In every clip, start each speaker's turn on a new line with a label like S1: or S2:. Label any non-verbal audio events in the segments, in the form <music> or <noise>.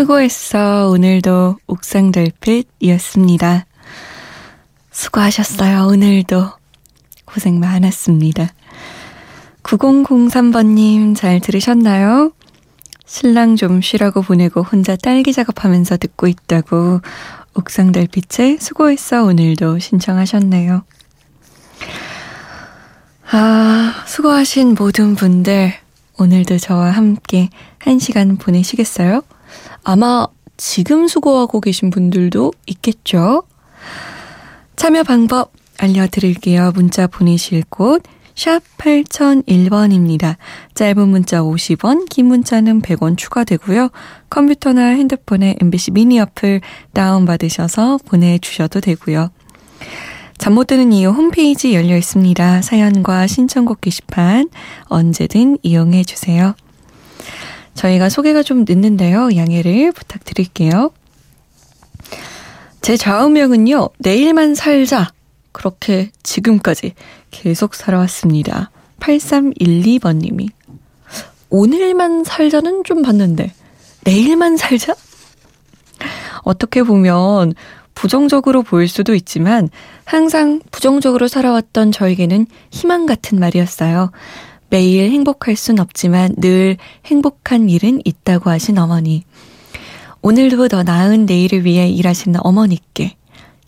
S1: 수고했어. 오늘도 옥상 달빛이었습니다. 수고하셨어요. 오늘도. 고생 많았습니다. 9003번님 잘 들으셨나요? 신랑 좀 쉬라고 보내고 혼자 딸기 작업하면서 듣고 있다고 옥상 달빛에 수고했어 오늘도 신청하셨네요. 아, 수고하신 모든 분들 오늘도 저와 함께 한 시간 보내시겠어요? 아마 지금 수고하고 계신 분들도 있겠죠? 참여 방법 알려드릴게요. 문자 보내실 곳, 샵 8001번입니다. 짧은 문자 50원, 긴 문자는 100원 추가되고요. 컴퓨터나 핸드폰에 MBC 미니 어플 다운받으셔서 보내주셔도 되고요. 잠 못 드는 이유 홈페이지 열려 있습니다. 사연과 신청곡 게시판 언제든 이용해 주세요. 저희가 소개가 좀 늦는데요. 양해를 부탁드릴게요. 제 좌우명은요, 내일만 살자. 그렇게 지금까지 계속 살아왔습니다. 8312번님이. 오늘만 살자는 좀 봤는데, 내일만 살자? 어떻게 보면 부정적으로 보일 수도 있지만, 항상 부정적으로 살아왔던 저에게는 희망 같은 말이었어요. 매일 행복할 순 없지만 늘 행복한 일은 있다고 하신 어머니. 오늘도 더 나은 내일을 위해 일하시는 어머니께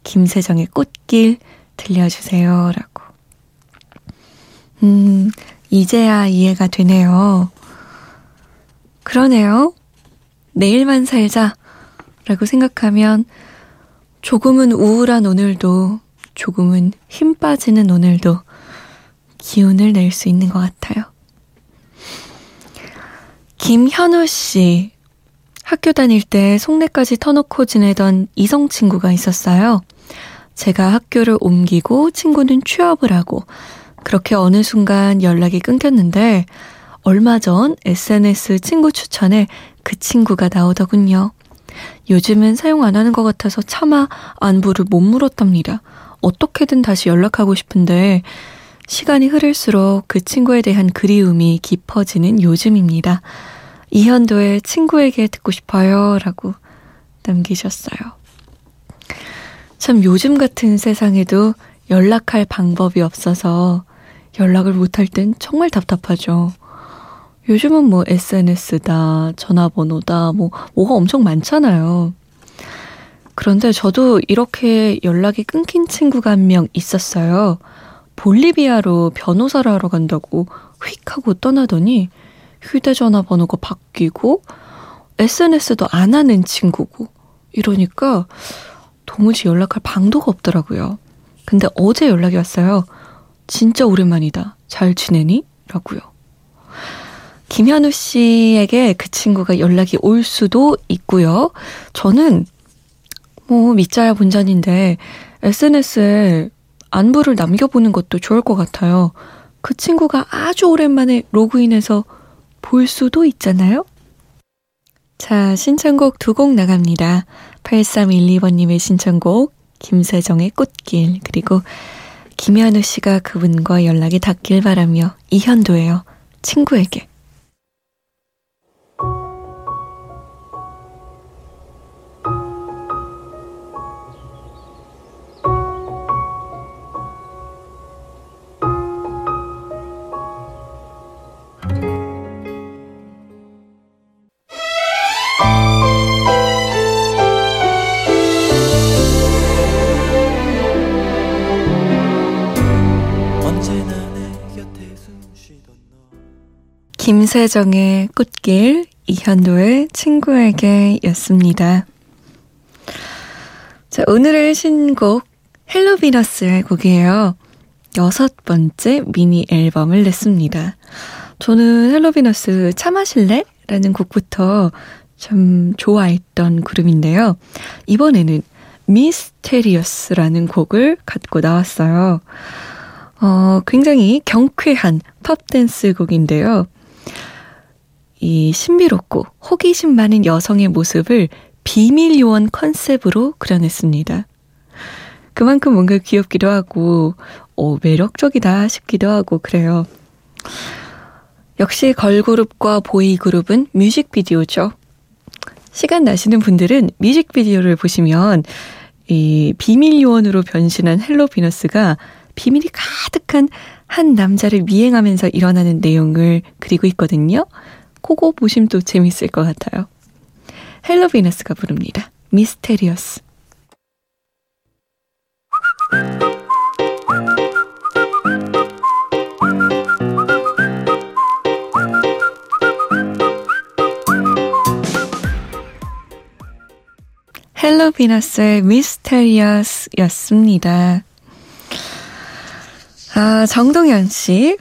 S1: 김세정의 꽃길 들려주세요. 라고. 음, 이제야 이해가 되네요. 그러네요. 내일만 살자. 라고 생각하면 조금은 우울한 오늘도, 조금은 힘 빠지는 오늘도, 기운을 낼 수 있는 것 같아요. 김현우 씨. 학교 다닐 때 속내까지 터놓고 지내던 이성 친구가 있었어요. 제가 학교를 옮기고 친구는 취업을 하고 그렇게 어느 순간 연락이 끊겼는데 얼마 전 SNS 친구 추천에 그 친구가 나오더군요. 요즘은 사용 안 하는 것 같아서 차마 안부를 못 물었답니다. 어떻게든 다시 연락하고 싶은데 시간이 흐를수록 그 친구에 대한 그리움이 깊어지는 요즘입니다. 이현도의 친구에게 듣고 싶어요. 라고 남기셨어요. 참 요즘 같은 세상에도 연락할 방법이 없어서 연락을 못할 땐 정말 답답하죠. 요즘은 뭐 SNS다, 전화번호다, 뭐, 뭐가 엄청 많잖아요. 그런데 저도 이렇게 연락이 끊긴 친구가 한 명 있었어요. 볼리비아로 변호사를 하러 간다고 휙 하고 떠나더니 휴대전화 번호가 바뀌고 SNS도 안 하는 친구고 이러니까 도무지 연락할 방도가 없더라고요. 근데 어제 연락이 왔어요. 진짜 오랜만이다. 잘 지내니? 라고요. 김현우 씨에게 그 친구가 연락이 올 수도 있고요. 저는 뭐 밑자야 본전인데 SNS에 안부를 남겨보는 것도 좋을 것 같아요. 그 친구가 아주 오랜만에 로그인해서 볼 수도 있잖아요? 자, 신청곡 두 곡 나갑니다. 8312번님의 신청곡, 김세정의 꽃길, 그리고 김현우 씨가 그분과 연락이 닿길 바라며 이현도예요. 친구에게. 김세정의 꽃길, 이현도의 친구에게 였습니다. 자, 오늘의 신곡, 헬로비너스의 곡이에요. 여섯 번째 미니 앨범을 냈습니다. 저는 헬로비너스 차 마실래? 라는 곡부터 참 좋아했던 그룹인데요. 이번에는 Mysterious라는 곡을 갖고 나왔어요. 어, 굉장히 경쾌한 팝댄스 곡인데요. 이 신비롭고 호기심 많은 여성의 모습을 비밀 요원 컨셉으로 그려냈습니다. 그만큼 뭔가 귀엽기도 하고, 오, 매력적이다 싶기도 하고, 그래요. 역시 걸그룹과 보이그룹은 뮤직비디오죠. 시간 나시는 분들은 뮤직비디오를 보시면 이 비밀 요원으로 변신한 헬로 비너스가 비밀이 가득한 한 남자를 미행하면서 일어나는 내용을 그리고 있거든요. 보시면 또 재밌을 것 같아요. 헬로 비너스가 부릅니다. Mysterious. 헬로 비너스의 Mysterious 였습니다. 아, 정동현 씨.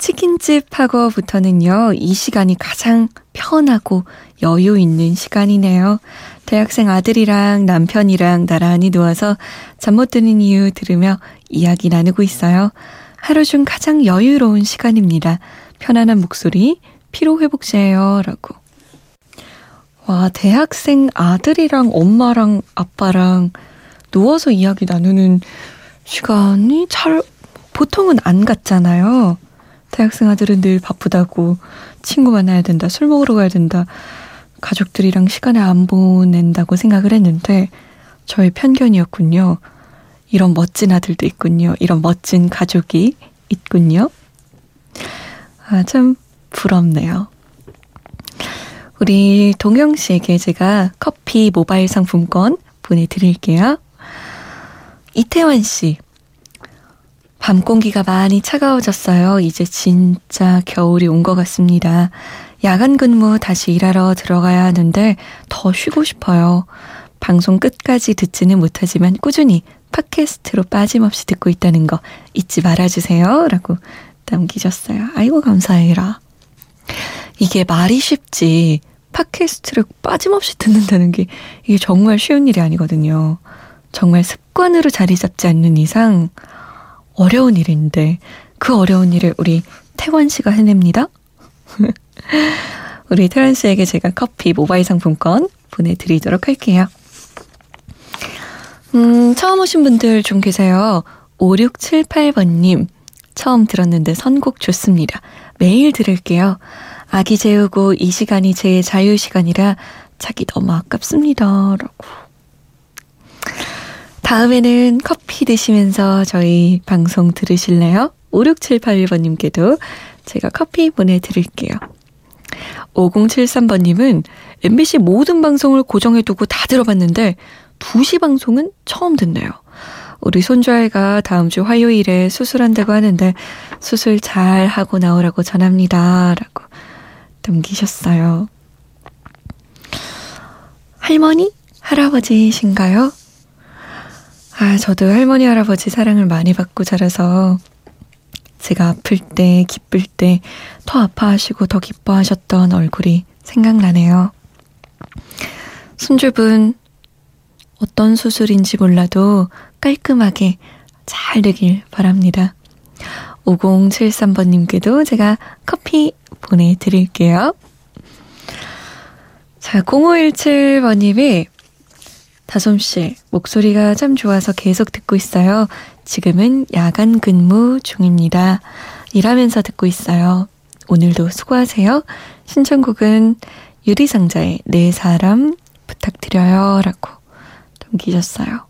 S1: 치킨집하고부터는요, 이 시간이 가장 편하고 여유 있는 시간이네요. 대학생 아들이랑 남편이랑 나란히 누워서 잠 못 드는 이유 들으며 이야기 나누고 있어요. 하루 중 가장 여유로운 시간입니다. 편안한 목소리, 피로회복제예요. 라고. 와, 대학생 아들이랑 엄마랑 아빠랑 누워서 이야기 나누는 시간이 잘, 보통은 안 같잖아요. 대학생 아들은 늘 바쁘다고 친구 만나야 된다, 술 먹으러 가야 된다, 가족들이랑 시간을 안 보낸다고 생각을 했는데 저의 편견이었군요. 이런 멋진 아들도 있군요. 이런 멋진 가족이 있군요. 아, 참 부럽네요. 우리 동영 씨에게 제가 커피 모바일 상품권 보내드릴게요. 이태원 씨. 밤 공기가 많이 차가워졌어요. 이제 진짜 겨울이 온 것 같습니다. 야간 근무 다시 일하러 들어가야 하는데 더 쉬고 싶어요. 방송 끝까지 듣지는 못하지만 꾸준히 팟캐스트로 빠짐없이 듣고 있다는 거 잊지 말아주세요. 라고 남기셨어요. 아이고, 감사해라. 이게 말이 쉽지. 팟캐스트를 빠짐없이 듣는다는 게 이게 정말 쉬운 일이 아니거든요. 정말 습관으로 자리 잡지 않는 이상 어려운 일인데 그 어려운 일을 우리 태원 씨가 해냅니다. <laughs> 우리 태원 씨에게 제가 커피 모바일 상품권 보내드리도록 할게요. 음, 처음 오신 분들 좀 계세요. 5678번님. 처음 들었는데 선곡 좋습니다. 매일 들을게요. 아기 재우고 이 시간이 제 자유 시간이라 자기 너무 아깝습니다. 라고. 다음에는 커피 드시면서 저희 방송 들으실래요? 5678번님께도 제가 커피 보내드릴게요. 5073번님은 MBC 모든 방송을 고정해두고 다 들어봤는데 2시 방송은 처음 듣네요. 우리 손주아이가 다음 주 화요일에 수술한다고 하는데 수술 잘 하고 나오라고 전합니다. 라고 남기셨어요. 할머니? 할아버지신가요? 아, 저도 할머니, 할아버지 사랑을 많이 받고 자라서 제가 아플 때, 기쁠 때 더 아파하시고 더 기뻐하셨던 얼굴이 생각나네요. 손주분, 어떤 수술인지 몰라도 깔끔하게 잘 되길 바랍니다. 5073번님께도 제가 커피 보내드릴게요. 자, 0517번님이 다솜씨, 목소리가 참 좋아서 계속 듣고 있어요. 지금은 야간 근무 중입니다. 일하면서 듣고 있어요. 오늘도 수고하세요. 신청곡은 유리상자의 네 사람 부탁드려요. 라고 남기셨어요.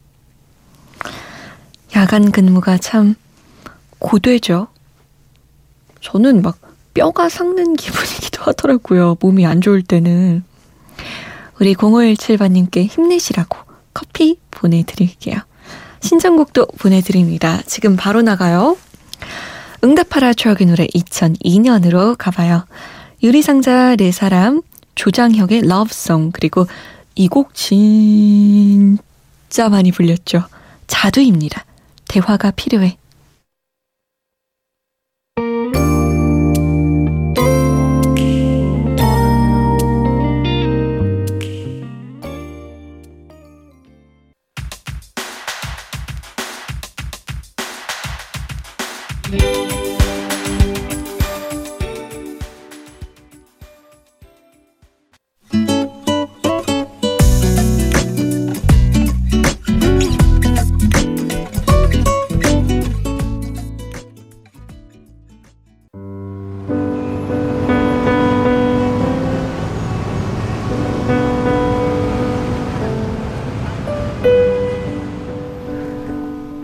S1: 야간 근무가 참 고되죠. 저는 막 뼈가 삭는 기분이기도 하더라고요. 몸이 안 좋을 때는. 우리 0517번님께 힘내시라고 커피 보내드릴게요. 신청곡도 보내드립니다. 지금 바로 나가요. 응답하라 추억의 노래 2002년으로 가봐요. 유리상자 네 사람, 조장혁의 러브송, 그리고 이 곡 진짜 많이 불렸죠. 자두입니다. 대화가 필요해.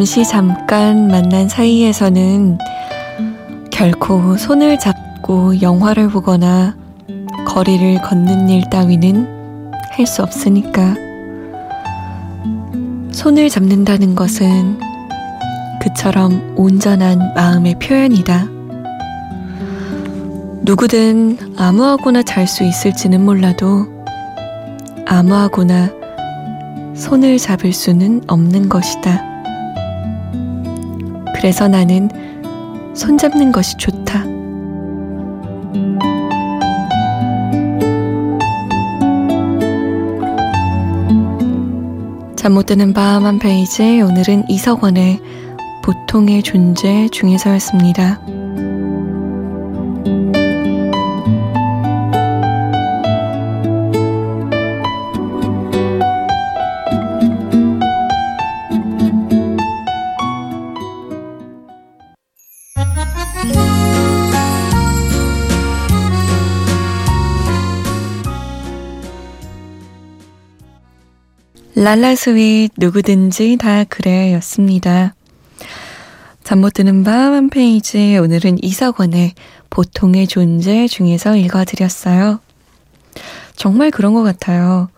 S1: 잠시 잠깐 만난 사이에서는 결코 손을 잡고 영화를 보거나 거리를 걷는 일 따위는 할 수 없으니까. 손을 잡는다는 것은 그처럼 온전한 마음의 표현이다. 누구든 아무하고나 잘 수 있을지는 몰라도 아무하고나 손을 잡을 수는 없는 것이다. 그래서 나는 손잡는 것이 좋다. 잠 못 드는 밤 한 페이지 오늘은 이석원의 보통의 존재 중에서였습니다. 랄라스윗 누구든지 다 그래 였습니다. 잠 못 드는 밤 한 페이지 오늘은 이석원의 보통의 존재 중에서 읽어드렸어요. 정말 그런 것 같아요.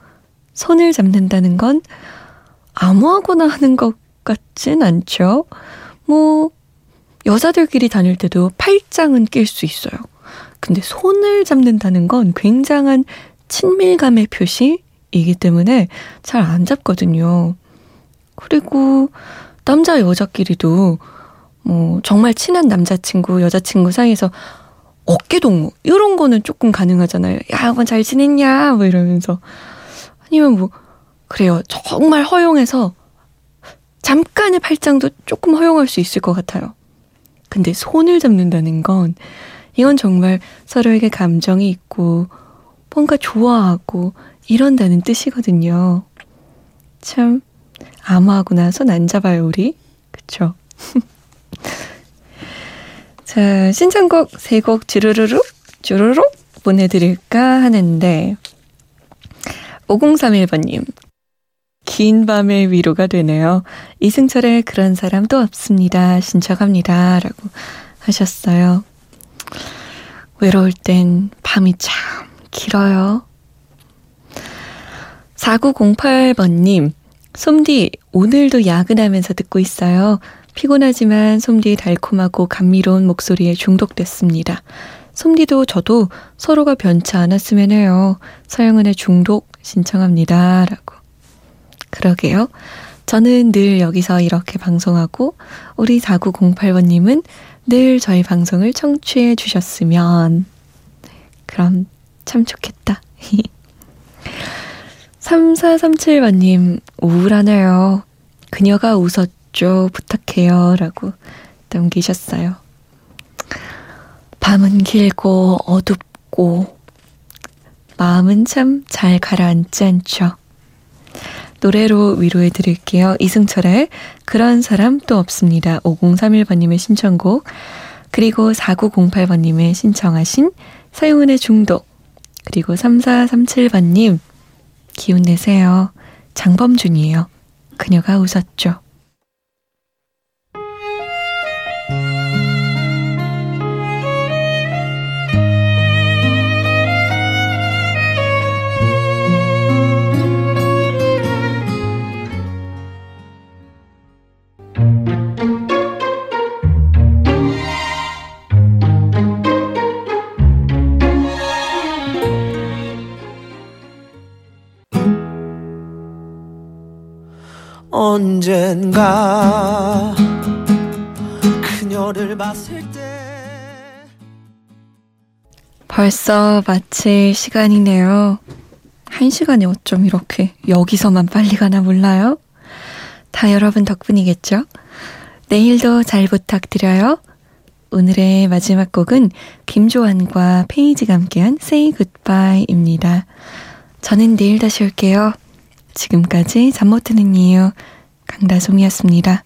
S1: 손을 잡는다는 건 아무하고나 하는 것 같진 않죠. 뭐, 여자들끼리 다닐 때도 팔짱은 낄 수 있어요. 근데 손을 잡는다는 건 굉장한 친밀감의 표시 이기 때문에 잘 안 잡거든요. 그리고 남자 여자끼리도 뭐 정말 친한 남자친구 여자친구 사이에서 어깨 동무 이런 거는 조금 가능하잖아요. 야, 이번 잘 지냈냐? 뭐 이러면서 아니면 뭐 그래요. 정말 허용해서 잠깐의 팔짱도 조금 허용할 수 있을 것 같아요. 근데 손을 잡는다는 건 이건 정말 서로에게 감정이 있고 뭔가 좋아하고 이런다는 뜻이거든요. 참 아무하고나 손안 잡아요 우리 그쵸? <laughs> 자 신청곡 세 곡 주르르륵 주르륵 보내드릴까 하는데 5031번님 긴 밤의 위로가 되네요. 이승철의 그런 사람도 없습니다. 신청합니다. 라고 하셨어요. 외로울 땐 밤이 참 길어요. 4908번님, 솜디, 오늘도 야근하면서 듣고 있어요. 피곤하지만 솜디의 달콤하고 감미로운 목소리에 중독됐습니다. 솜디도 저도 서로가 변치 않았으면 해요. 서영은의 중독 신청합니다. 라고. 그러게요. 저는 늘 여기서 이렇게 방송하고 우리 4908번님은 늘 저희 방송을 청취해 주셨으면 그럼 참 좋겠다. <laughs> 3437번님 우울하네요. 그녀가 웃었죠. 부탁해요. 라고 남기셨어요. 밤은 길고 어둡고 마음은 참 잘 가라앉지 않죠. 노래로 위로해 드릴게요. 이승철의 그런 사람 또 없습니다. 5031번님의 신청곡 그리고 4908번님의 신청하신 서영은의 중독 그리고 3437번님 기운 내세요. 장범준이에요. 그녀가 웃었죠.
S2: 언젠가 그녀를 봤을 때
S1: 벌써 마칠 시간이네요. 한 시간에 어쩜 이렇게 여기서만 빨리 가나 몰라요? 다 여러분 덕분이겠죠? 내일도 잘 부탁드려요. 오늘의 마지막 곡은 김조한과 페이지가 함께한 Say Goodbye입니다. 저는 내일 다시 올게요. 지금까지 잠 못 드는 이유 강다솜이었습니다.